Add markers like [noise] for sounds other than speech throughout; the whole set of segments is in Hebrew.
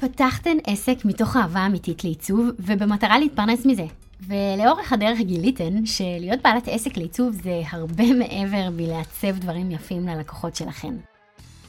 פתחתן עסק מתוך אהבה אמיתית לעיצוב, ובמטרה להתפרנס מזה. ולאורך הדרך גיליתן שלהיות בעלת עסק לעיצוב זה הרבה [laughs] מעבר מלעצב דברים יפים ללקוחות שלכן.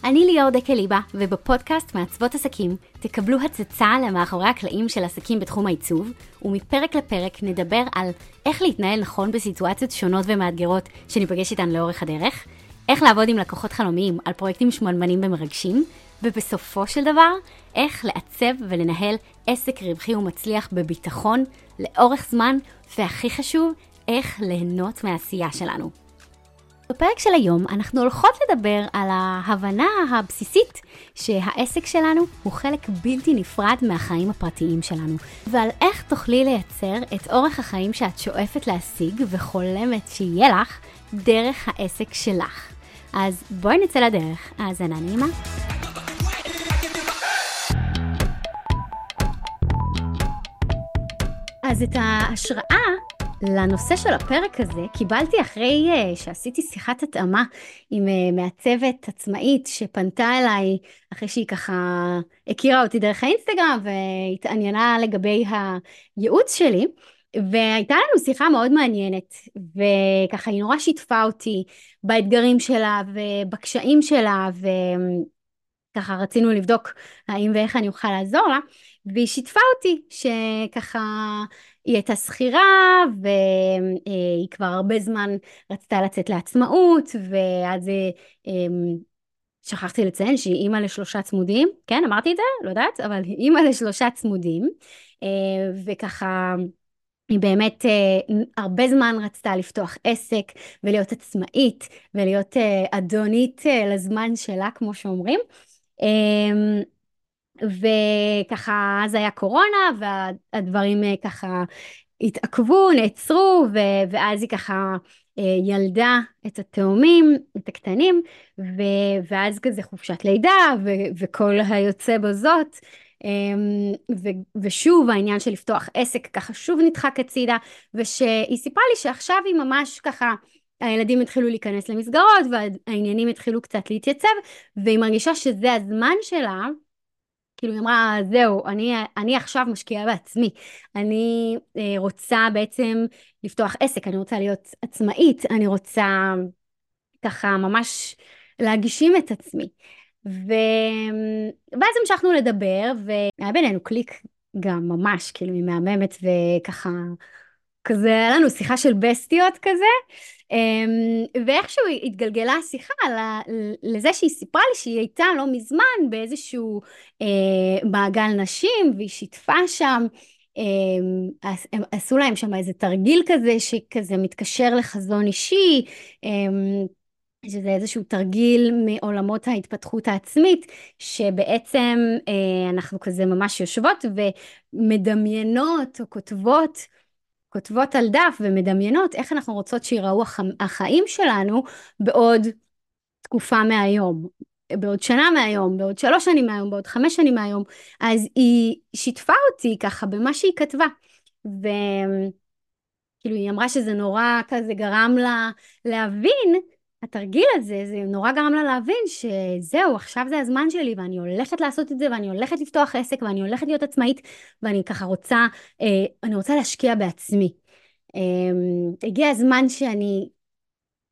אני ליאור דקליבה, ובפודקאסט מעצבות עסקים תקבלו הצצה למאחורי הקלעים של עסקים בתחום העיצוב, ומפרק לפרק נדבר על איך להתנהל נכון בסיטואציות שונות ומאתגרות שניפגש איתן לאורך הדרך, איך לעבוד עם לקוחות חלומיים על פרויקטים שמנמנים ומרגשים, ובסופו של דבר, איך לעצב ולנהל עסק רווחי ומצליח בביטחון, לאורך זמן, והכי חשוב, איך ליהנות מהעשייה שלנו. בפרק של היום אנחנו הולכות לדבר על ההבנה הבסיסית שהעסק שלנו הוא חלק בלתי נפרד מהחיים הפרטיים שלנו, ועל איך תוכלי לייצר את אורך החיים שאת שואפת להשיג וחולמת שיהיה לך דרך העסק שלך. אז בואי נצא לדרך, האזנה נעימה. אז את ההשראה לנושא של הפרק הזה קיבלתי אחרי uh, שעשיתי שיחת התאמה עם uh, מעצבת עצמאית שפנתה אליי אחרי שהיא ככה הכירה אותי דרך האינסטגרם והתעניינה לגבי הייעוץ שלי. והייתה לנו שיחה מאוד מעניינת, וככה היא נורא שיתפה אותי באתגרים שלה ובקשיים שלה, וככה רצינו לבדוק האם ואיך אני אוכל לעזור לה, והיא שיתפה אותי שככה היא הייתה שכירה והיא כבר הרבה זמן רצתה לצאת לעצמאות ואז אמ, שכחתי לציין שהיא אימא לשלושה צמודים, כן אמרתי את זה? לא יודעת, אבל היא אימא לשלושה צמודים אה, וככה היא באמת אה, הרבה זמן רצתה לפתוח עסק ולהיות עצמאית ולהיות אה, אדונית לזמן שלה כמו שאומרים. אמ, וככה אז היה קורונה והדברים אה, ככה התעכבו, נעצרו ו- ואז היא ככה אה, ילדה את התאומים, את הקטנים, ו- ואז כזה חופשת לידה ו- וכל היוצא בזאת. אמ, ו- ושוב העניין של לפתוח עסק ככה שוב נדחק הצידה ושהיא סיפרה לי שעכשיו היא ממש ככה הילדים התחילו להיכנס למסגרות והעניינים התחילו קצת להתייצב והיא מרגישה שזה הזמן שלה כאילו היא אמרה, זהו, אני, אני עכשיו משקיעה בעצמי. אני אה, רוצה בעצם לפתוח עסק, אני רוצה להיות עצמאית, אני רוצה ככה ממש להגשים את עצמי. ו... ואז המשכנו לדבר, והיה בינינו קליק גם ממש, כאילו היא מהממת וככה כזה, היה לנו שיחה של בסטיות כזה, אמ, ואיכשהו התגלגלה השיחה לזה שהיא סיפרה לי שהיא הייתה לא מזמן באיזשהו אה, מעגל נשים, והיא שיתפה שם. אמ, הם עשו להם שם איזה תרגיל כזה שכזה מתקשר לחזון אישי, אמ, שזה איזשהו תרגיל מעולמות ההתפתחות העצמית, שבעצם אה, אנחנו כזה ממש יושבות ומדמיינות או כותבות כותבות על דף ומדמיינות איך אנחנו רוצות שיראו הח... החיים שלנו בעוד תקופה מהיום, בעוד שנה מהיום, בעוד שלוש שנים מהיום, בעוד חמש שנים מהיום, אז היא שיתפה אותי ככה במה שהיא כתבה. וכאילו היא אמרה שזה נורא כזה גרם לה להבין התרגיל הזה, זה נורא גרם לה להבין שזהו, עכשיו זה הזמן שלי ואני הולכת לעשות את זה ואני הולכת לפתוח עסק ואני הולכת להיות עצמאית ואני ככה רוצה, אה, אני רוצה להשקיע בעצמי. אה, הגיע הזמן שאני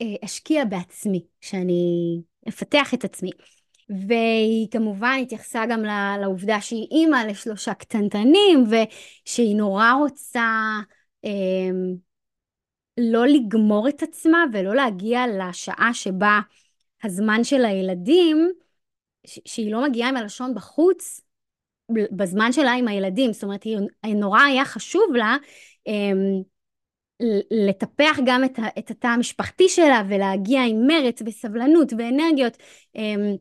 אה, אשקיע בעצמי, שאני אפתח את עצמי. והיא כמובן התייחסה גם לעובדה שהיא אימא לשלושה קטנטנים ושהיא נורא רוצה לא לגמור את עצמה ולא להגיע לשעה שבה הזמן של הילדים, שהיא לא מגיעה עם הלשון בחוץ, בזמן שלה עם הילדים, זאת אומרת, היא, נורא היה חשוב לה אמ, לטפח גם את, את התא המשפחתי שלה ולהגיע עם מרץ וסבלנות ואנרגיות, אמ,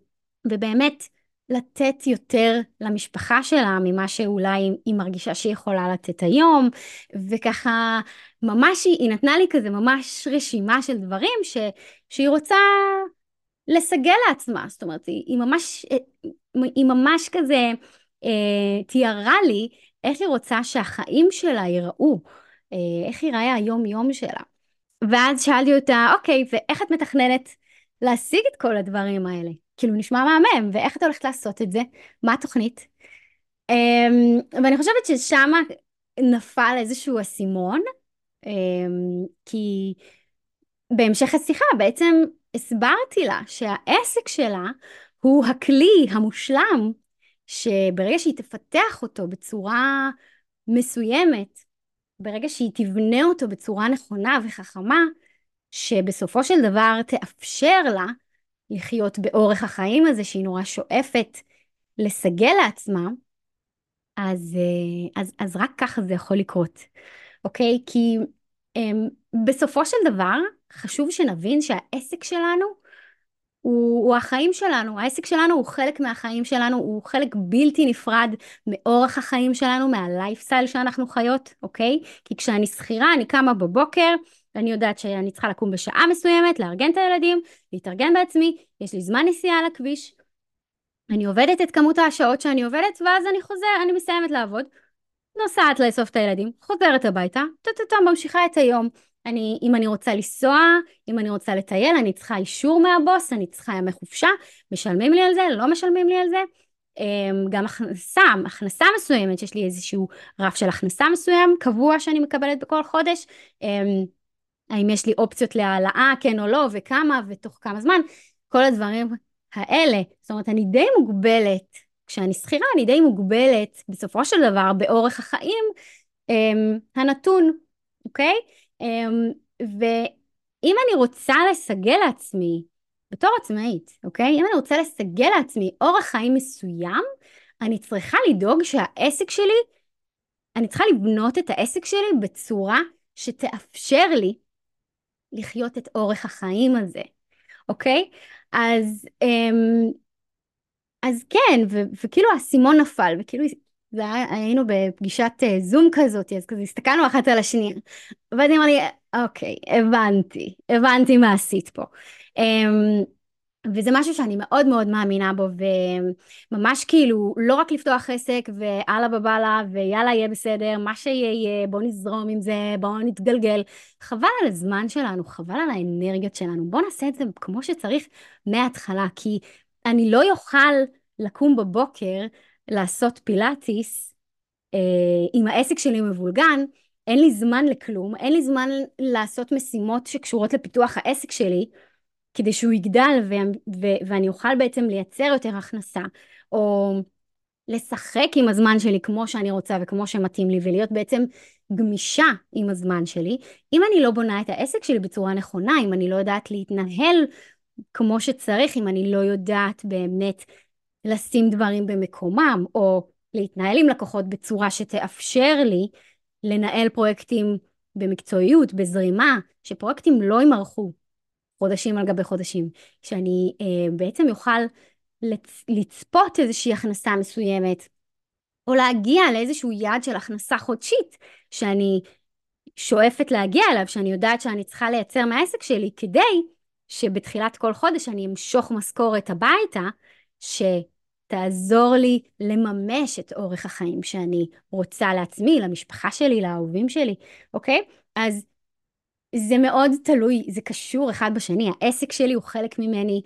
ובאמת לתת יותר למשפחה שלה ממה שאולי היא מרגישה שהיא יכולה לתת היום, וככה ממש היא, היא נתנה לי כזה ממש רשימה של דברים ש, שהיא רוצה לסגל לעצמה, זאת אומרת היא, היא ממש, היא ממש כזה אה, תיארה לי איך היא רוצה שהחיים שלה ייראו, אה, איך ייראה היום יום שלה. ואז שאלתי אותה, אוקיי, ואיך את מתכננת להשיג את כל הדברים האלה? כאילו נשמע מהמם, ואיך את הולכת לעשות את זה? מה התוכנית? אמ, ואני חושבת ששם נפל איזשהו אסימון, אמ, כי בהמשך השיחה בעצם הסברתי לה שהעסק שלה הוא הכלי המושלם, שברגע שהיא תפתח אותו בצורה מסוימת, ברגע שהיא תבנה אותו בצורה נכונה וחכמה, שבסופו של דבר תאפשר לה לחיות באורך החיים הזה שהיא נורא שואפת לסגל לעצמה, אז, אה, אז, אז רק ככה זה יכול לקרות, אוקיי? כי הם, בסופו של דבר חשוב שנבין שהעסק שלנו הוא, הוא החיים שלנו, העסק שלנו הוא חלק מהחיים שלנו, הוא חלק בלתי נפרד מאורח החיים שלנו, מהלייפסטייל שאנחנו חיות, אוקיי? כי כשאני שכירה, אני קמה בבוקר, אני יודעת שאני צריכה לקום בשעה מסוימת, לארגן את הילדים, להתארגן בעצמי, יש לי זמן נסיעה על הכביש, אני עובדת את כמות השעות שאני עובדת, ואז אני חוזר, אני מסיימת לעבוד, נוסעת לאסוף את הילדים, חוזרת הביתה, טו-טו-טו, ממשיכה את היום. אני, אם אני רוצה לנסוע, אם אני רוצה לטייל, אני צריכה אישור מהבוס, אני צריכה ימי חופשה, משלמים לי על זה, לא משלמים לי על זה. אמ, גם הכנסה, הכנסה מסוימת, יש לי איזשהו רף של הכנסה מסוים, קבוע שאני מקבלת בכל חודש. האם יש לי אופציות להעלאה, כן או לא, וכמה, ותוך כמה זמן. כל הדברים האלה. זאת אומרת, אני די מוגבלת, כשאני שכירה, אני די מוגבלת, בסופו של דבר, באורך החיים אמ, הנתון, אוקיי? אמ, ואם אני רוצה לסגל לעצמי, בתור עצמאית, אוקיי? אם אני רוצה לסגל לעצמי אורח חיים מסוים, אני צריכה לדאוג שהעסק שלי, אני צריכה לבנות את העסק שלי בצורה שתאפשר לי לחיות את אורך החיים הזה, אוקיי? אז, אמ, אז כן, ו, וכאילו האסימון נפל, וכאילו זה היה, היינו בפגישת אה, זום כזאת, אז כזה הסתכלנו אחת על השנייה. ואז היא אמרה לי, אוקיי, הבנתי, הבנתי מה עשית פה. וזה משהו שאני מאוד מאוד מאמינה בו, וממש כאילו, לא רק לפתוח עסק ואללה בבאללה ויאללה יהיה בסדר, מה שיהיה יהיה, בוא נזרום עם זה, בוא נתגלגל. חבל על הזמן שלנו, חבל על האנרגיות שלנו, בוא נעשה את זה כמו שצריך מההתחלה, כי אני לא יוכל לקום בבוקר, לעשות פילאטיס, אה, אם העסק שלי מבולגן, אין לי זמן לכלום, אין לי זמן לעשות משימות שקשורות לפיתוח העסק שלי, כדי שהוא יגדל ו- ו- ואני אוכל בעצם לייצר יותר הכנסה, או לשחק עם הזמן שלי כמו שאני רוצה וכמו שמתאים לי, ולהיות בעצם גמישה עם הזמן שלי. אם אני לא בונה את העסק שלי בצורה נכונה, אם אני לא יודעת להתנהל כמו שצריך, אם אני לא יודעת באמת לשים דברים במקומם, או להתנהל עם לקוחות בצורה שתאפשר לי לנהל פרויקטים במקצועיות, בזרימה, שפרויקטים לא יימרחו חודשים על גבי חודשים, שאני אה, בעצם אוכל לצ- לצפות איזושהי הכנסה מסוימת, או להגיע לאיזשהו יעד של הכנסה חודשית, שאני שואפת להגיע אליו, שאני יודעת שאני צריכה לייצר מהעסק שלי, כדי שבתחילת כל חודש אני אמשוך משכורת הביתה, שתעזור לי לממש את אורך החיים שאני רוצה לעצמי, למשפחה שלי, לאהובים שלי, אוקיי? אז זה מאוד תלוי, זה קשור אחד בשני, העסק שלי הוא חלק ממני,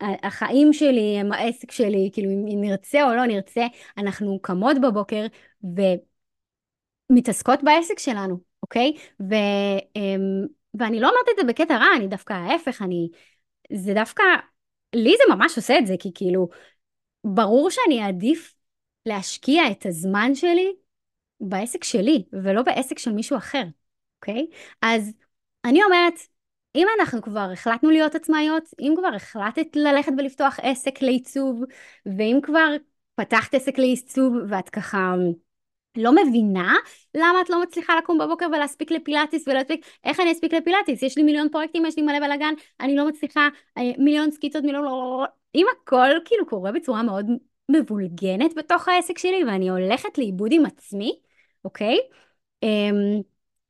החיים שלי הם העסק שלי, כאילו אם נרצה או לא נרצה, אנחנו קמות בבוקר ומתעסקות בעסק שלנו, אוקיי? ו, אמ, ואני לא אומרת את זה בקטע רע, אני דווקא ההפך, אני, זה דווקא, לי זה ממש עושה את זה, כי כאילו, ברור שאני אעדיף להשקיע את הזמן שלי בעסק שלי, ולא בעסק של מישהו אחר, אוקיי? אז אני אומרת, אם אנחנו כבר החלטנו להיות עצמאיות, אם כבר החלטת ללכת ולפתוח עסק לעיצוב, ואם כבר פתחת עסק לעיצוב ואת ככה לא מבינה למה את לא מצליחה לקום בבוקר ולהספיק לפילאטיס ולהספיק, איך אני אספיק לפילאטיס? יש לי מיליון פרויקטים, יש לי מלא בלאגן, אני לא מצליחה, אה, מיליון סקיצות, מיליון... אם הכל כאילו קורה בצורה מאוד מבולגנת בתוך העסק שלי ואני הולכת לאיבוד עם עצמי, אוקיי?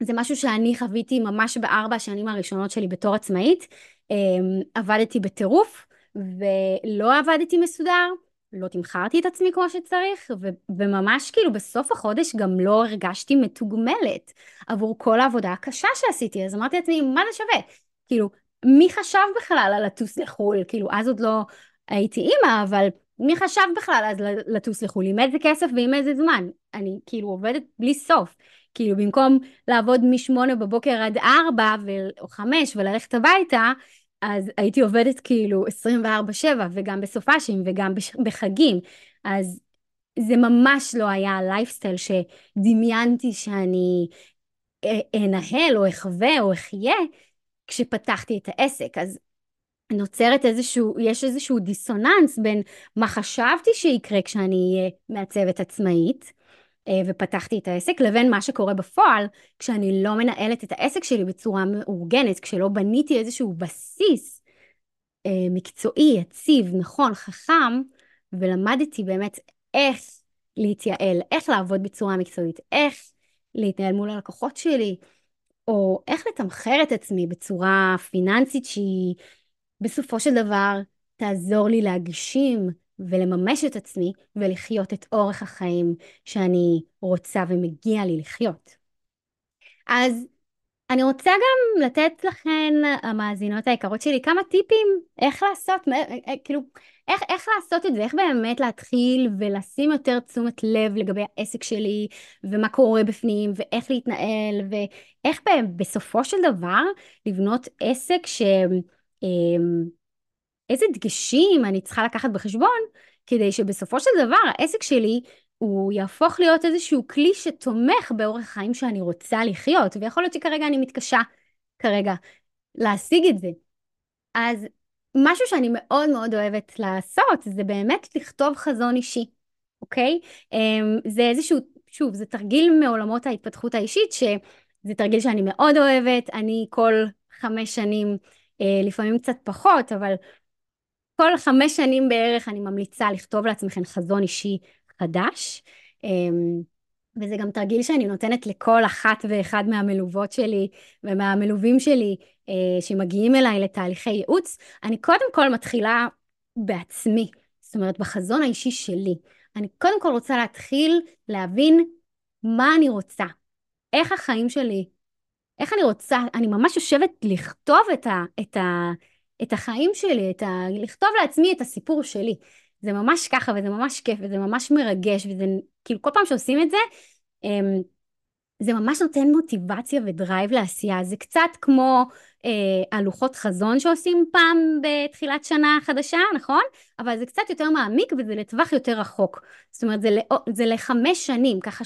זה משהו שאני חוויתי ממש בארבע השנים הראשונות שלי בתור עצמאית. אמ, עבדתי בטירוף ולא עבדתי מסודר. לא תמכרתי את עצמי כמו שצריך, ו- וממש כאילו בסוף החודש גם לא הרגשתי מתוגמלת עבור כל העבודה הקשה שעשיתי, אז אמרתי לעצמי, מה זה שווה? כאילו, מי חשב בכלל על לטוס לחו"ל? כאילו, אז עוד לא הייתי אימא, אבל מי חשב בכלל אז לטוס לחו"ל? עם איזה כסף ועם איזה זמן? אני כאילו עובדת בלי סוף. כאילו במקום לעבוד משמונה בבוקר עד ארבע או חמש וללכת הביתה, אז הייתי עובדת כאילו 24-7 וגם בסופאשים וגם בחגים. אז זה ממש לא היה הלייפסטייל שדמיינתי שאני אנהל או אחווה או אחיה כשפתחתי את העסק. אז נוצרת איזשהו, יש איזשהו דיסוננס בין מה חשבתי שיקרה כשאני אהיה מעצבת עצמאית אה, ופתחתי את העסק, לבין מה שקורה בפועל כשאני לא מנהלת את העסק שלי בצורה מאורגנת, כשלא בניתי איזשהו בסיס אה, מקצועי, יציב, נכון, חכם, ולמדתי באמת איך להתייעל, איך לעבוד בצורה מקצועית, איך להתנהל מול הלקוחות שלי, או איך לתמחר את עצמי בצורה פיננסית שהיא בסופו של דבר תעזור לי להגשים ולממש את עצמי ולחיות את אורך החיים שאני רוצה ומגיע לי לחיות. אז אני רוצה גם לתת לכן, המאזינות היקרות שלי, כמה טיפים איך לעשות, אה, כאילו, איך, איך לעשות את זה, איך באמת להתחיל ולשים יותר תשומת לב לגבי העסק שלי, ומה קורה בפנים, ואיך להתנהל, ואיך בסופו של דבר לבנות עסק ש... אמ, איזה דגשים אני צריכה לקחת בחשבון, כדי שבסופו של דבר העסק שלי הוא יהפוך להיות איזשהו כלי שתומך באורח החיים שאני רוצה לחיות, ויכול להיות שכרגע אני מתקשה כרגע להשיג את זה. אז משהו שאני מאוד מאוד אוהבת לעשות, זה באמת לכתוב חזון אישי, אוקיי? אמ, זה איזשהו, שוב, זה תרגיל מעולמות ההתפתחות האישית, שזה תרגיל שאני מאוד אוהבת, אני כל חמש שנים, לפעמים קצת פחות, אבל כל חמש שנים בערך אני ממליצה לכתוב לעצמכם חזון אישי חדש. אמ, וזה גם תרגיל שאני נותנת לכל אחת ואחד מהמלוות שלי ומהמלווים שלי אה, שמגיעים אליי לתהליכי ייעוץ. אני קודם כל מתחילה בעצמי, זאת אומרת בחזון האישי שלי. אני קודם כל רוצה להתחיל להבין מה אני רוצה, איך החיים שלי, איך אני רוצה, אני ממש יושבת לכתוב את, ה, את, ה, את החיים שלי, את ה, לכתוב לעצמי את הסיפור שלי. זה ממש ככה, וזה ממש כיף, וזה ממש מרגש, וזה כאילו כל פעם שעושים את זה, אמ, זה ממש נותן מוטיבציה ודרייב לעשייה. זה קצת כמו אה, הלוחות חזון שעושים פעם בתחילת שנה חדשה, נכון? אבל זה קצת יותר מעמיק וזה לטווח יותר רחוק. זאת אומרת, זה, לא, זה לחמש שנים, ככה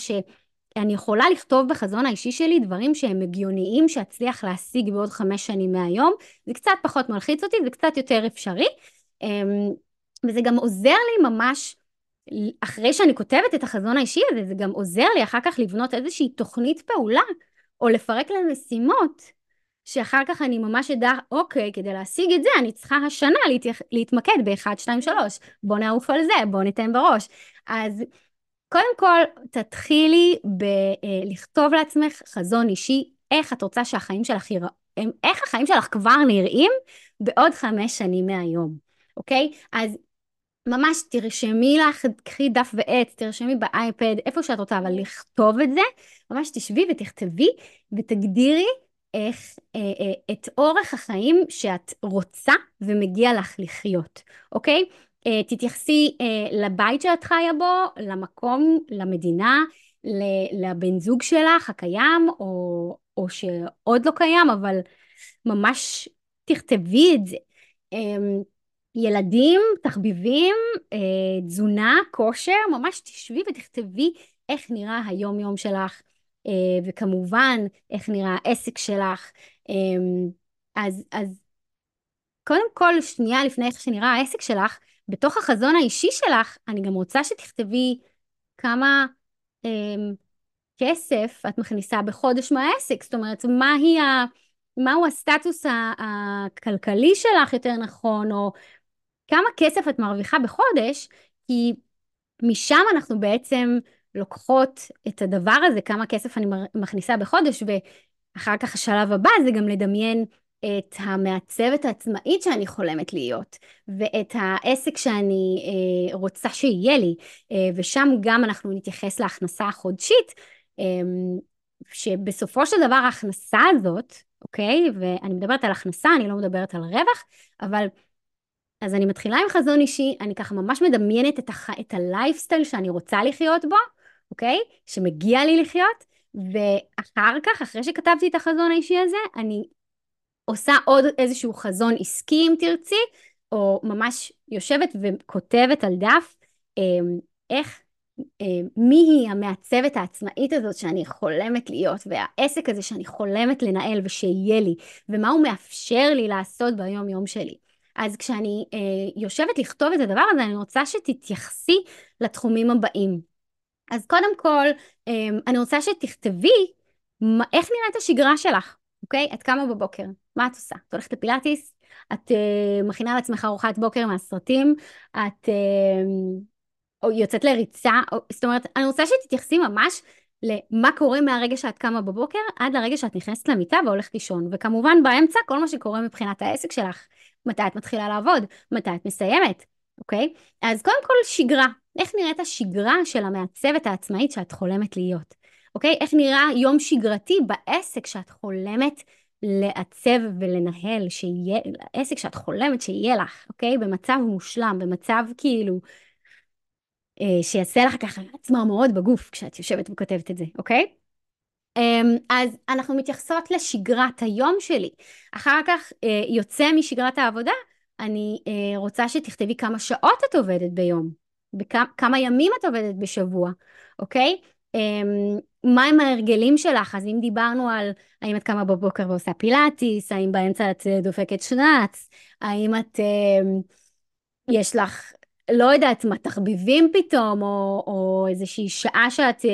שאני יכולה לכתוב בחזון האישי שלי דברים שהם הגיוניים שאצליח להשיג בעוד חמש שנים מהיום. זה קצת פחות מלחיץ אותי, זה קצת יותר אפשרי. אמ, וזה גם עוזר לי ממש, אחרי שאני כותבת את החזון האישי הזה, זה גם עוזר לי אחר כך לבנות איזושהי תוכנית פעולה, או לפרק למשימות, שאחר כך אני ממש אדע, אוקיי, כדי להשיג את זה, אני צריכה השנה להתמקד ב-1, 2, 3, בוא נעוף על זה, בוא ניתן בראש. אז קודם כל, תתחילי בלכתוב אה, לעצמך חזון אישי, איך את רוצה שהחיים שלך יראו, איך החיים שלך כבר נראים בעוד חמש שנים מהיום, אוקיי? אז ממש תרשמי לך, קחי דף ועט, תרשמי באייפד, איפה שאת רוצה, אבל לכתוב את זה, ממש תשבי ותכתבי ותגדירי איך, אה, אה, את אורך החיים שאת רוצה ומגיע לך לחיות, אוקיי? אה, תתייחסי אה, לבית שאת חיה בו, למקום, למדינה, לבן זוג שלך הקיים, או, או שעוד לא קיים, אבל ממש תכתבי את זה. אה, ילדים, תחביבים, אה, תזונה, כושר, ממש תשבי ותכתבי איך נראה היום יום שלך, וכמובן איך נראה העסק שלך. אה, אז, אז קודם כל, שנייה לפני איך שנראה העסק שלך, בתוך החזון האישי שלך, אני גם רוצה שתכתבי כמה אה, כסף את מכניסה בחודש מהעסק, זאת אומרת, מהי ה... מהו הסטטוס הכלכלי שלך יותר נכון, או כמה כסף את מרוויחה בחודש, כי משם אנחנו בעצם לוקחות את הדבר הזה, כמה כסף אני מכניסה בחודש, ואחר כך השלב הבא זה גם לדמיין את המעצבת העצמאית שאני חולמת להיות, ואת העסק שאני אה, רוצה שיהיה לי, אה, ושם גם אנחנו נתייחס להכנסה החודשית, אה, שבסופו של דבר ההכנסה הזאת, אוקיי, ואני מדברת על הכנסה, אני לא מדברת על רווח, אבל אז אני מתחילה עם חזון אישי, אני ככה ממש מדמיינת את, הח... את הלייפסטייל שאני רוצה לחיות בו, אוקיי? שמגיע לי לחיות, ואחר כך, אחרי שכתבתי את החזון האישי הזה, אני עושה עוד איזשהו חזון עסקי אם תרצי, או ממש יושבת וכותבת על דף אמ, איך, אמ, מי היא המעצבת העצמאית הזאת שאני חולמת להיות, והעסק הזה שאני חולמת לנהל ושיהיה לי, ומה הוא מאפשר לי לעשות ביום יום שלי. אז כשאני אה, יושבת לכתוב את הדבר הזה, אני רוצה שתתייחסי לתחומים הבאים. אז קודם כל, אה, אני רוצה שתכתבי איך נראית השגרה שלך, אוקיי? את קמה בבוקר, מה את עושה? את הולכת לפילאטיס? את אה, מכינה לעצמך ארוחת בוקר מהסרטים? את אה, או יוצאת לריצה? או, זאת אומרת, אני רוצה שתתייחסי ממש למה קורה מהרגע שאת קמה בבוקר עד לרגע שאת נכנסת למיטה והולכת לישון. וכמובן באמצע כל מה שקורה מבחינת העסק שלך. מתי את מתחילה לעבוד? מתי את מסיימת? אוקיי? אז קודם כל שגרה. איך נראית השגרה של המעצבת העצמאית שאת חולמת להיות? אוקיי? איך נראה יום שגרתי בעסק שאת חולמת לעצב ולנהל, שיהיה, עסק שאת חולמת שיהיה לך, אוקיי? במצב מושלם, במצב כאילו, אה, שיעשה לך ככה צמרמורות בגוף כשאת יושבת וכותבת את זה, אוקיי? אמ, אז אנחנו מתייחסות לשגרת היום שלי. אחר כך אה, יוצא משגרת העבודה, אני אה, רוצה שתכתבי כמה שעות את עובדת ביום, כמה ימים את עובדת בשבוע, אוקיי? אמ, מהם ההרגלים שלך? אז אם דיברנו על האם את קמה בבוקר ועושה פילאטיס, האם באמצע את אה, דופקת שנץ, האם את, אמ, יש לך, לא יודעת מה, תחביבים פתאום, או, או איזושהי שעה שאת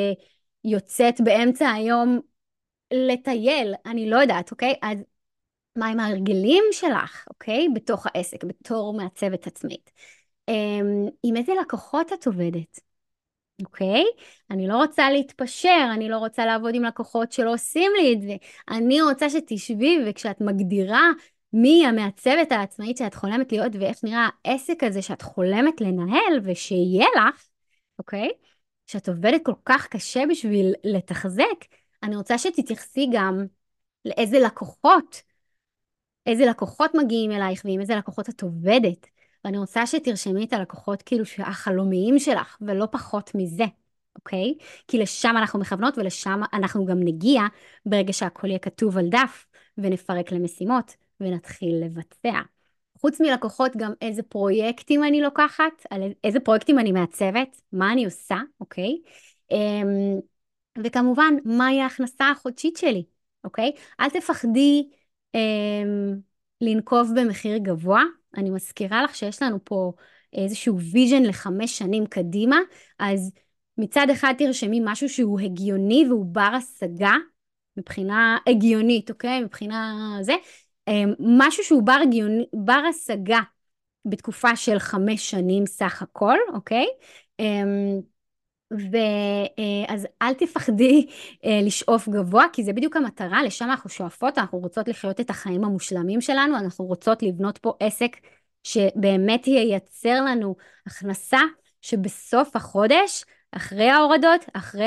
יוצאת באמצע היום לטייל, אני לא יודעת, אוקיי? אז מה עם ההרגלים שלך, אוקיי? בתוך העסק, בתור מעצבת עצמית. אמ, עם איזה לקוחות את עובדת, אוקיי? אני לא רוצה להתפשר, אני לא רוצה לעבוד עם לקוחות שלא עושים לי את זה. אני רוצה שתשבי וכשאת מגדירה מי המעצבת העצמאית שאת חולמת להיות ואיך נראה העסק הזה שאת חולמת לנהל ושיהיה לך, אוקיי? שאת עובדת כל כך קשה בשביל לתחזק, אני רוצה שתתייחסי גם לאיזה לקוחות, איזה לקוחות מגיעים אלייך ועם איזה לקוחות את עובדת. ואני רוצה שתרשמי את הלקוחות כאילו החלומיים שלך, ולא פחות מזה, אוקיי? כי לשם אנחנו מכוונות ולשם אנחנו גם נגיע ברגע שהכל יהיה כתוב על דף, ונפרק למשימות, ונתחיל לבצע. חוץ מלקוחות, גם איזה פרויקטים אני לוקחת, על איזה פרויקטים אני מעצבת, מה אני עושה, אוקיי? אמ, וכמובן, מהי ההכנסה החודשית שלי, אוקיי? אל תפחדי אמ, לנקוב במחיר גבוה. אני מזכירה לך שיש לנו פה איזשהו vision לחמש שנים קדימה, אז מצד אחד תרשמי משהו שהוא הגיוני והוא בר השגה, מבחינה הגיונית, אוקיי? מבחינה זה, אמ, משהו שהוא בר, הגיוני, בר השגה בתקופה של חמש שנים סך הכל, אוקיי? ואז אה, אל תפחדי אה, לשאוף גבוה, כי זה בדיוק המטרה, לשם אנחנו שואפות, אנחנו רוצות לחיות את החיים המושלמים שלנו, אנחנו רוצות לבנות פה עסק שבאמת ייצר לנו הכנסה שבסוף החודש, אחרי ההורדות, אחרי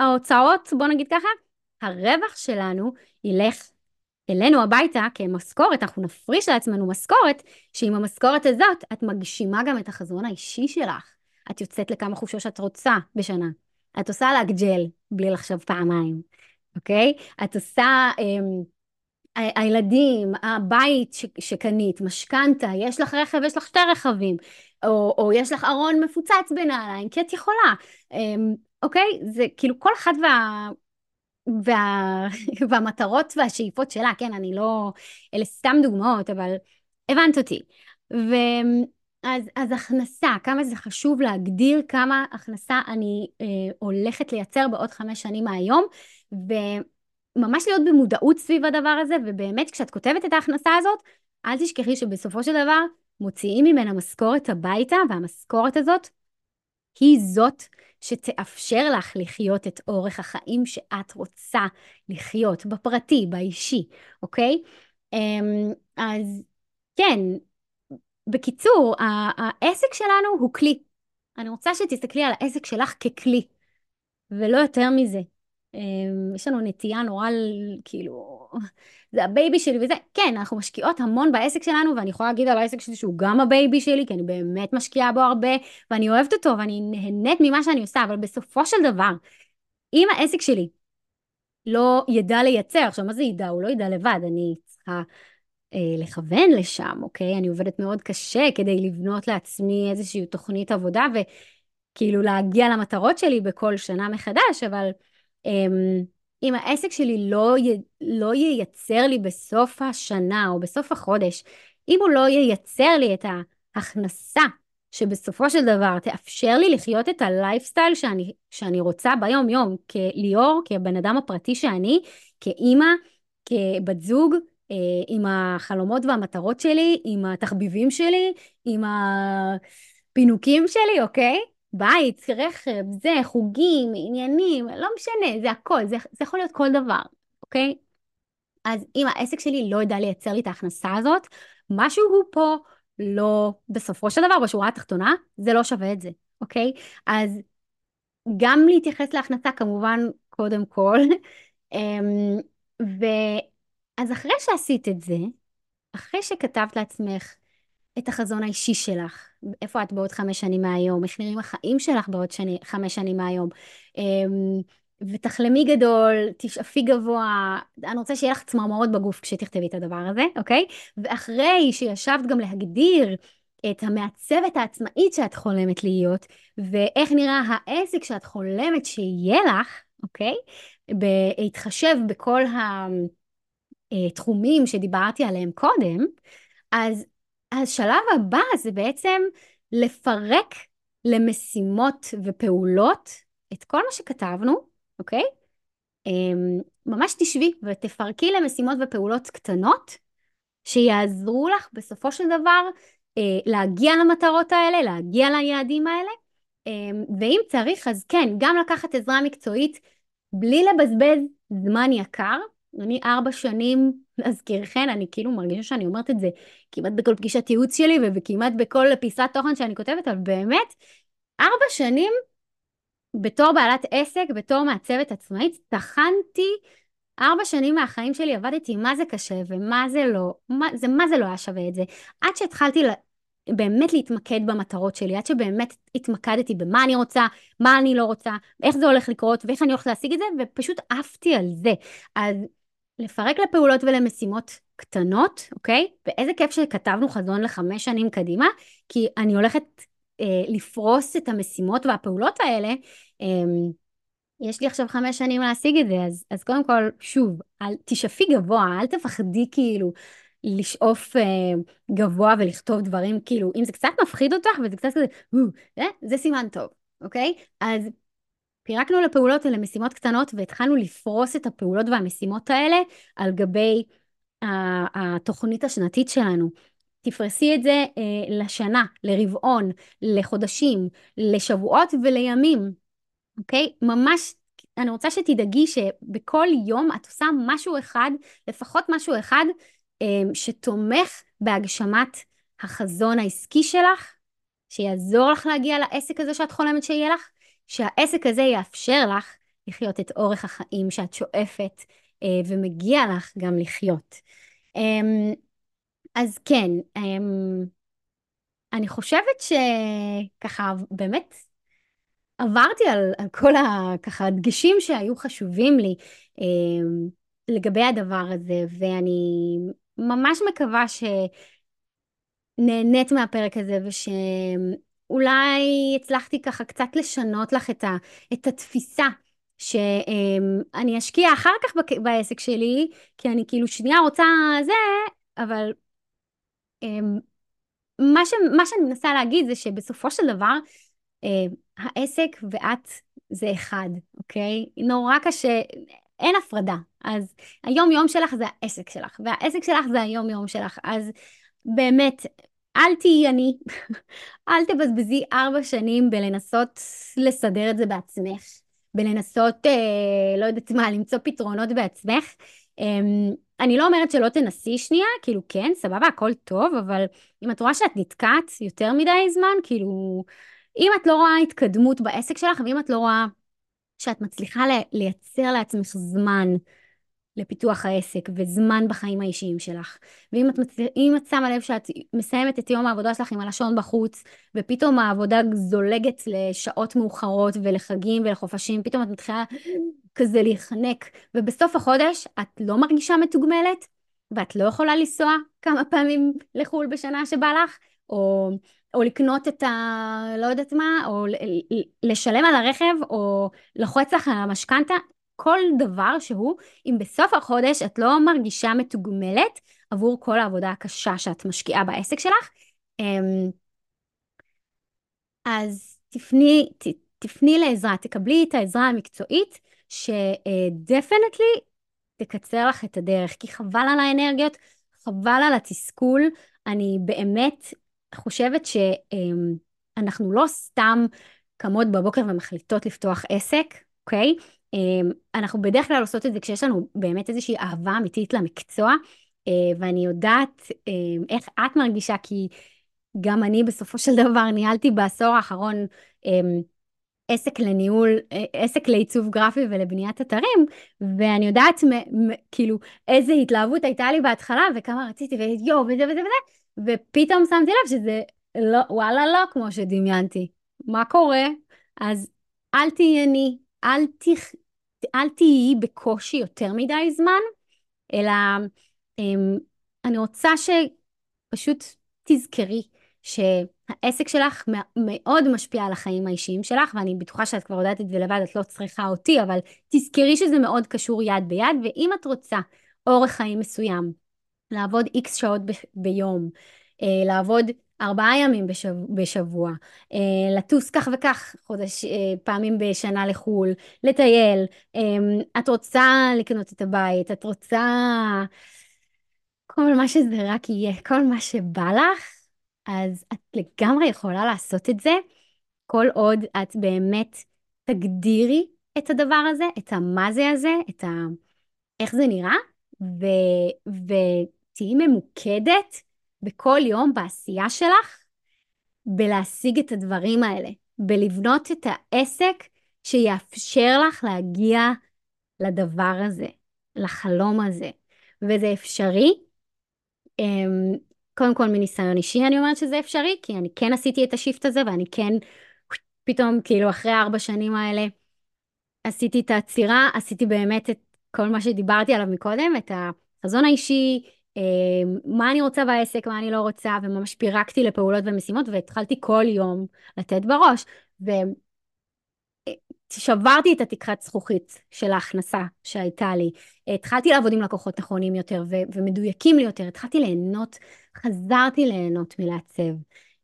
ההוצאות, בוא נגיד ככה, הרווח שלנו ילך אלינו הביתה כמשכורת, אנחנו נפריש לעצמנו משכורת, שעם המשכורת הזאת את מגשימה גם את החזון האישי שלך. את יוצאת לכמה חופשות שאת רוצה בשנה. את עושה לה ג'ל בלי לחשוב פעמיים, אוקיי? את עושה... אמ, הילדים, הבית ש, שקנית, משכנתה, יש לך רכב, יש לך שתי רכבים, או, או יש לך ארון מפוצץ בנעליים, כי את יכולה, אמ, אוקיי? זה כאילו כל אחד וה... וה... והמטרות והשאיפות שלה, כן, אני לא... אלה סתם דוגמאות, אבל הבנת אותי. ו... אז, אז הכנסה, כמה זה חשוב להגדיר כמה הכנסה אני אה, הולכת לייצר בעוד חמש שנים מהיום, וממש להיות במודעות סביב הדבר הזה, ובאמת כשאת כותבת את ההכנסה הזאת, אל תשכחי שבסופו של דבר מוציאים ממנה משכורת הביתה, והמשכורת הזאת היא זאת שתאפשר לך לחיות את אורך החיים שאת רוצה לחיות, בפרטי, באישי, אוקיי? אמ, אז כן, בקיצור, העסק שלנו הוא כלי. אני רוצה שתסתכלי על העסק שלך ככלי, ולא יותר מזה. אמ, יש לנו נטייה נורא, כאילו, זה ה baby שלי וזה, כן, אנחנו משקיעות המון בעסק שלנו, ואני יכולה להגיד על העסק שלי שהוא גם ה baby שלי, כי אני באמת משקיעה בו הרבה, ואני אוהבת אותו, ואני נהנית ממה שאני עושה, אבל בסופו של דבר, אם העסק שלי לא ידע לייצר, עכשיו מה זה ידע? הוא לא ידע לבד, אני צריכה לכוון לשם, אוקיי? אני עובדת מאוד קשה כדי לבנות לעצמי איזושהי תוכנית עבודה, וכאילו להגיע למטרות שלי בכל שנה מחדש, אבל... אה, אם העסק שלי לא, י... לא ייצר לי בסוף השנה או בסוף החודש, אם הוא לא ייצר לי את ההכנסה שבסופו של דבר תאפשר לי לחיות את הלייפסטייל שאני, שאני רוצה ביום יום כליאור, כבן אדם הפרטי שאני, כאימא, כבת זוג, אה, עם החלומות והמטרות שלי, עם התחביבים שלי, עם הפינוקים שלי, אוקיי? בית, רכב, זה, חוגים, עניינים, לא משנה, זה הכל, זה, זה יכול להיות כל דבר, אוקיי? אז אם העסק שלי לא ידע לייצר לי את ההכנסה הזאת, משהו הוא פה לא, בסופו של דבר, בשורה התחתונה, זה לא שווה את זה, אוקיי? אז גם להתייחס להכנסה כמובן קודם כל, [laughs] אמ, ואז אחרי שעשית את זה, אחרי שכתבת לעצמך את החזון האישי שלך, איפה את בעוד חמש שנים מהיום, איך נראים החיים שלך בעוד שני, חמש שנים מהיום. אמ, ותחלמי גדול, תשאפי גבוה, אני רוצה שיהיה לך צמרמורות בגוף כשתכתבי את הדבר הזה, אוקיי? ואחרי שישבת גם להגדיר את המעצבת העצמאית שאת חולמת להיות, ואיך נראה העסק שאת חולמת שיהיה לך, אוקיי? בהתחשב בכל התחומים שדיברתי עליהם קודם, אז השלב הבא זה בעצם לפרק למשימות ופעולות את כל מה שכתבנו, אוקיי? אמ, ממש תשבי ותפרקי למשימות ופעולות קטנות שיעזרו לך בסופו של דבר אה, להגיע למטרות האלה, להגיע ליעדים האלה, אמ, ואם צריך אז כן, גם לקחת עזרה מקצועית בלי לבזבז זמן יקר. אני ארבע שנים להזכירכן, אני כאילו מרגישה שאני אומרת את זה כמעט בכל פגישת ייעוץ שלי וכמעט בכל פיסת תוכן שאני כותבת, אבל באמת, ארבע שנים בתור בעלת עסק, בתור מעצבת עצמאית, טחנתי ארבע שנים מהחיים שלי עבדתי מה זה קשה ומה זה לא, מה זה, מה זה לא היה שווה את זה. עד שהתחלתי לה, באמת להתמקד במטרות שלי, עד שבאמת התמקדתי במה אני רוצה, מה אני לא רוצה, איך זה הולך לקרות ואיך אני הולכת להשיג את זה, ופשוט עפתי על זה. אז לפרק לפעולות ולמשימות קטנות, אוקיי? ואיזה כיף שכתבנו חזון לחמש שנים קדימה, כי אני הולכת אה, לפרוס את המשימות והפעולות האלה. אה, יש לי עכשיו חמש שנים להשיג את זה, אז, אז קודם כל, שוב, אל תשאפי גבוה, אל תפחדי כאילו לשאוף אה, גבוה ולכתוב דברים, כאילו, אם זה קצת מפחיד אותך וזה קצת כזה, אה, זה סימן טוב, אוקיי? אז פירקנו לפעולות ולמשימות קטנות והתחלנו לפרוס את הפעולות והמשימות האלה על גבי התוכנית השנתית שלנו. תפרסי את זה אה, לשנה, לרבעון, לחודשים, לשבועות ולימים, אוקיי? ממש, אני רוצה שתדאגי שבכל יום את עושה משהו אחד, לפחות משהו אחד, אה, שתומך בהגשמת החזון העסקי שלך, שיעזור לך להגיע לעסק הזה שאת חולמת שיהיה לך, שהעסק הזה יאפשר לך לחיות את אורך החיים שאת שואפת אה, ומגיע לך גם לחיות. אה, אז כן, אה, אני חושבת שככה באמת עברתי על, על כל הככה הדגשים שהיו חשובים לי אה, לגבי הדבר הזה, ואני ממש מקווה שנהנית מהפרק הזה וש... אולי הצלחתי ככה קצת לשנות לך את, ה, את התפיסה שאני אשקיע אחר כך בעסק שלי, כי אני כאילו שנייה רוצה זה, אבל אמ, מה, ש, מה שאני מנסה להגיד זה שבסופו של דבר אה, העסק ואת זה אחד, אוקיי? נורא קשה, אין הפרדה. אז היום יום שלך זה העסק שלך, והעסק שלך זה היום יום שלך. אז באמת, אל תהיי אני, [laughs] אל תבזבזי ארבע שנים בלנסות לסדר את זה בעצמך, בלנסות, אה, לא יודעת מה, למצוא פתרונות בעצמך. אה, אני לא אומרת שלא תנסי שנייה, כאילו כן, סבבה, הכל טוב, אבל אם את רואה שאת נתקעת יותר מדי זמן, כאילו, אם את לא רואה התקדמות בעסק שלך, ואם את לא רואה שאת מצליחה לייצר לעצמך זמן לפיתוח העסק וזמן בחיים האישיים שלך. ואם את. את שמה לב שאת מסיימת את יום העבודה שלך עם הלשון בחוץ, ופתאום העבודה זולגת לשעות מאוחרות ולחגים ולחופשים, פתאום את מתחילה כזה להיחנק, ובסוף החודש את לא מרגישה מתוגמלת, ואת לא יכולה לנסוע כמה פעמים לחו"ל בשנה שבא לך, או, או לקנות את ה... לא יודעת מה, או לשלם על הרכב, או לוחץ לך על המשכנתה, כל דבר שהוא, אם בסוף החודש את לא מרגישה מתוגמלת עבור כל העבודה הקשה שאת משקיעה בעסק שלך, אמ, אז תפני, ת, תפני לעזרה, תקבלי את העזרה המקצועית שדפנטלי תקצר לך את הדרך, כי חבל על האנרגיות, חבל על התסכול. אני באמת חושבת שאנחנו לא סתם קמות בבוקר ומחליטות לפתוח עסק, אוקיי? אנחנו בדרך כלל עושות את זה כשיש לנו באמת איזושהי אהבה אמיתית למקצוע, ואני יודעת איך את מרגישה, כי גם אני בסופו של דבר ניהלתי בעשור האחרון עסק לניהול, אה, עסק לעיצוב גרפי ולבניית אתרים, ואני יודעת מ, מ, כאילו איזה התלהבות הייתה לי בהתחלה וכמה רציתי ויואו וזה וזה וזה, ופתאום שמתי לב שזה לא, וואלה לא כמו שדמיינתי. מה קורה? אז אל תהייני, אל, תח, אל תהיי בקושי יותר מדי זמן, אלא אמ, אני רוצה שפשוט תזכרי שהעסק שלך מאוד משפיע על החיים האישיים שלך, ואני בטוחה שאת כבר יודעת את זה לבד, את לא צריכה אותי, אבל תזכרי שזה מאוד קשור יד ביד, ואם את רוצה אורח חיים מסוים, לעבוד איקס שעות ב- ביום, אה, לעבוד ארבעה ימים בשב, בשבוע, אה, לטוס כך וכך חודש, אה, פעמים בשנה לחו"ל, לטייל, אה, את רוצה לקנות את הבית, את רוצה כל מה שזה רק יהיה, כל מה שבא לך, אז את לגמרי יכולה לעשות את זה, כל עוד את באמת תגדירי את הדבר הזה, את המה זה הזה, את ה... איך זה נראה. ותהיי ממוקדת בכל יום בעשייה שלך בלהשיג את הדברים האלה, בלבנות את העסק שיאפשר לך להגיע לדבר הזה, לחלום הזה. וזה אפשרי. אמ, קודם כל מניסיון אישי אני אומרת שזה אפשרי, כי אני כן עשיתי את השיפט הזה ואני כן פתאום כאילו אחרי ארבע שנים האלה עשיתי את העצירה, עשיתי באמת את כל מה שדיברתי עליו מקודם, את החזון האישי, מה אני רוצה בעסק, מה אני לא רוצה, וממש פירקתי לפעולות ומשימות והתחלתי כל יום לתת בראש. ו... שברתי את התקרת זכוכית של ההכנסה שהייתה לי. התחלתי לעבוד עם לקוחות נכונים יותר ו- ומדויקים לי יותר, התחלתי ליהנות, חזרתי ליהנות מלעצב.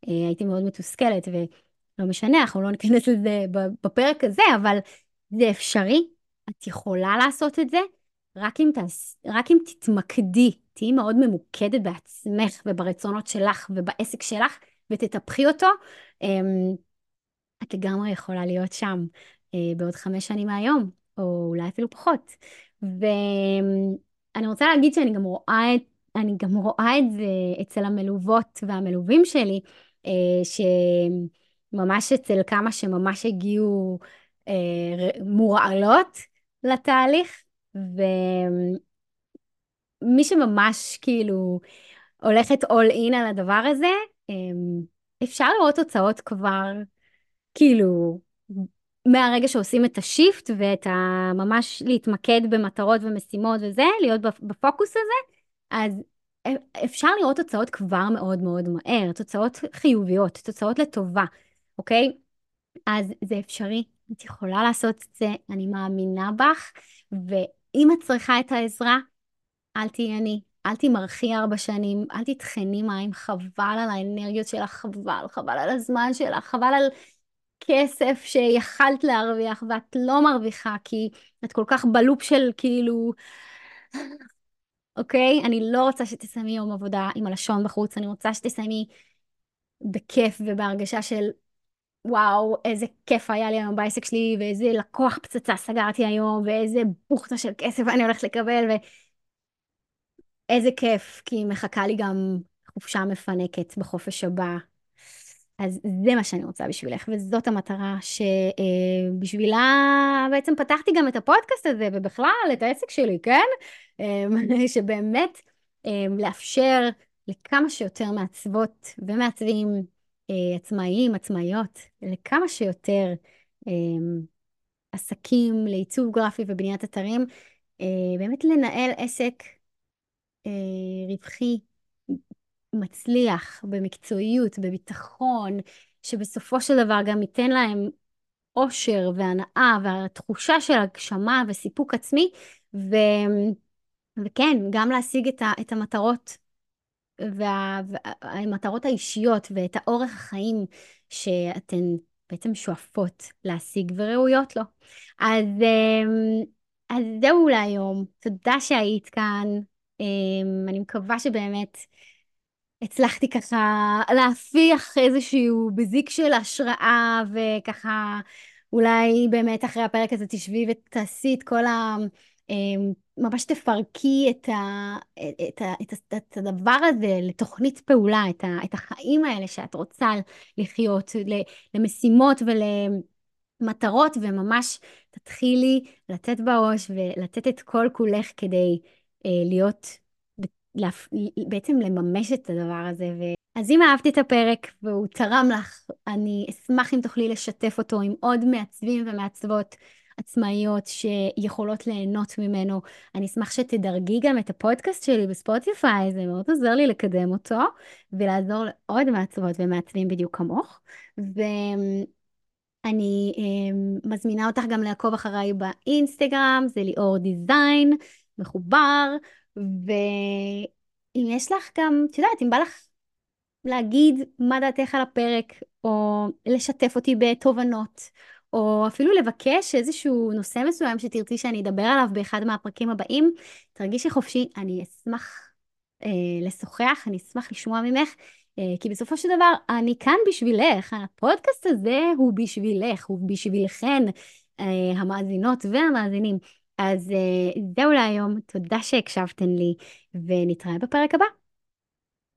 אה, הייתי מאוד מתוסכלת ולא משנה, אנחנו לא ניכנס לזה בפרק הזה, אבל זה אפשרי, את יכולה לעשות את זה, רק אם, תעש... רק אם תתמקדי, תהיי מאוד ממוקדת בעצמך וברצונות שלך ובעסק שלך ותטפחי אותו, אמ, את לגמרי יכולה להיות שם. אה, בעוד חמש שנים מהיום, או אולי אפילו פחות. ואני רוצה להגיד שאני גם רואה את, גם רואה את זה אצל המלוות והמלווים שלי, אה, שממש אצל כמה שממש הגיעו אה, מורעלות לתהליך, ומי שממש כאילו הולכת all in על הדבר הזה, אפשר לראות תוצאות כבר, כאילו, מהרגע שעושים את השיפט ואת ה... ממש להתמקד במטרות ומשימות וזה, להיות בפוקוס הזה, אז אפשר לראות תוצאות כבר מאוד מאוד מהר, תוצאות חיוביות, תוצאות לטובה, אוקיי? אז זה אפשרי, את יכולה לעשות את זה, אני מאמינה בך, ואם את צריכה את העזרה, אל תהיי אני, אל תמרחי ארבע שנים, אל תטחני מים, חבל על האנרגיות שלך, חבל, חבל על הזמן שלך, חבל על כסף שיכלת להרוויח ואת לא מרוויחה כי את כל כך בלופ של כאילו, אוקיי? אני לא רוצה שתסיימי יום עבודה עם הלשון בחוץ, אני רוצה שתסיימי בכיף ובהרגשה של וואו, איזה כיף היה לי היום בעסק שלי, ואיזה לקוח פצצה סגרתי היום, ואיזה בוכטה של כסף אני הולכת לקבל, ואיזה כיף, כי מחכה לי גם חופשה מפנקת בחופש הבא. אז זה מה שאני רוצה בשבילך, וזאת המטרה שבשבילה אה, בעצם פתחתי גם את הפודקאסט הזה, ובכלל את העסק שלי, כן? אה, [laughs] שבאמת אה, לאפשר לכמה שיותר מעצבות ומעצבים עצמאיים, עצמאיות, לכמה שיותר עסקים לעיצוב גרפי ובניית אתרים, באמת לנהל עסק רווחי מצליח במקצועיות, בביטחון, שבסופו של דבר גם ייתן להם אושר והנאה והתחושה של הגשמה וסיפוק עצמי, ו... וכן, גם להשיג את, ה... את המטרות וה... והמטרות האישיות ואת האורך החיים שאתן בעצם שואפות להשיג וראויות לו. אז, אמ, אז זהו להיום, תודה שהיית כאן. אמ, אני מקווה שבאמת הצלחתי ככה להפיח איזשהו בזיק של השראה וככה אולי באמת אחרי הפרק הזה תשבי ותעשי את כל ה... אמ, ממש תפרקי את, ה, את, ה, את, ה, את הדבר הזה לתוכנית פעולה, את, ה, את החיים האלה שאת רוצה לחיות, למשימות ולמטרות, וממש תתחילי לתת בראש ולתת את כל כולך כדי אה, להיות בעצם לממש את הדבר הזה. ו... אז אם אהבת את הפרק והוא תרם לך, אני אשמח אם תוכלי לשתף אותו עם עוד מעצבים ומעצבות עצמאיות שיכולות ליהנות ממנו. אני אשמח שתדרגי גם את הפודקאסט שלי בספוטיפיי, זה מאוד עוזר לי לקדם אותו ולעזור לעוד מעצבות ומעצבים בדיוק כמוך. ואני אמ, מזמינה אותך גם לעקוב אחריי באינסטגרם, זה ליאור דיזיין, מחובר. ואם יש לך גם, את יודעת, אם בא לך להגיד מה דעתך על הפרק, או לשתף אותי בתובנות, או אפילו לבקש איזשהו נושא מסוים שתרצי שאני אדבר עליו באחד מהפרקים הבאים, תרגישי חופשי, אני אשמח אה, לשוחח, אני אשמח לשמוע ממך, אה, כי בסופו של דבר אני כאן בשבילך, הפודקאסט הזה הוא בשבילך, הוא בשבילכן, אה, המאזינות והמאזינים. אז uh, זהו להיום, תודה שהקשבתן לי, ונתראה בפרק הבא.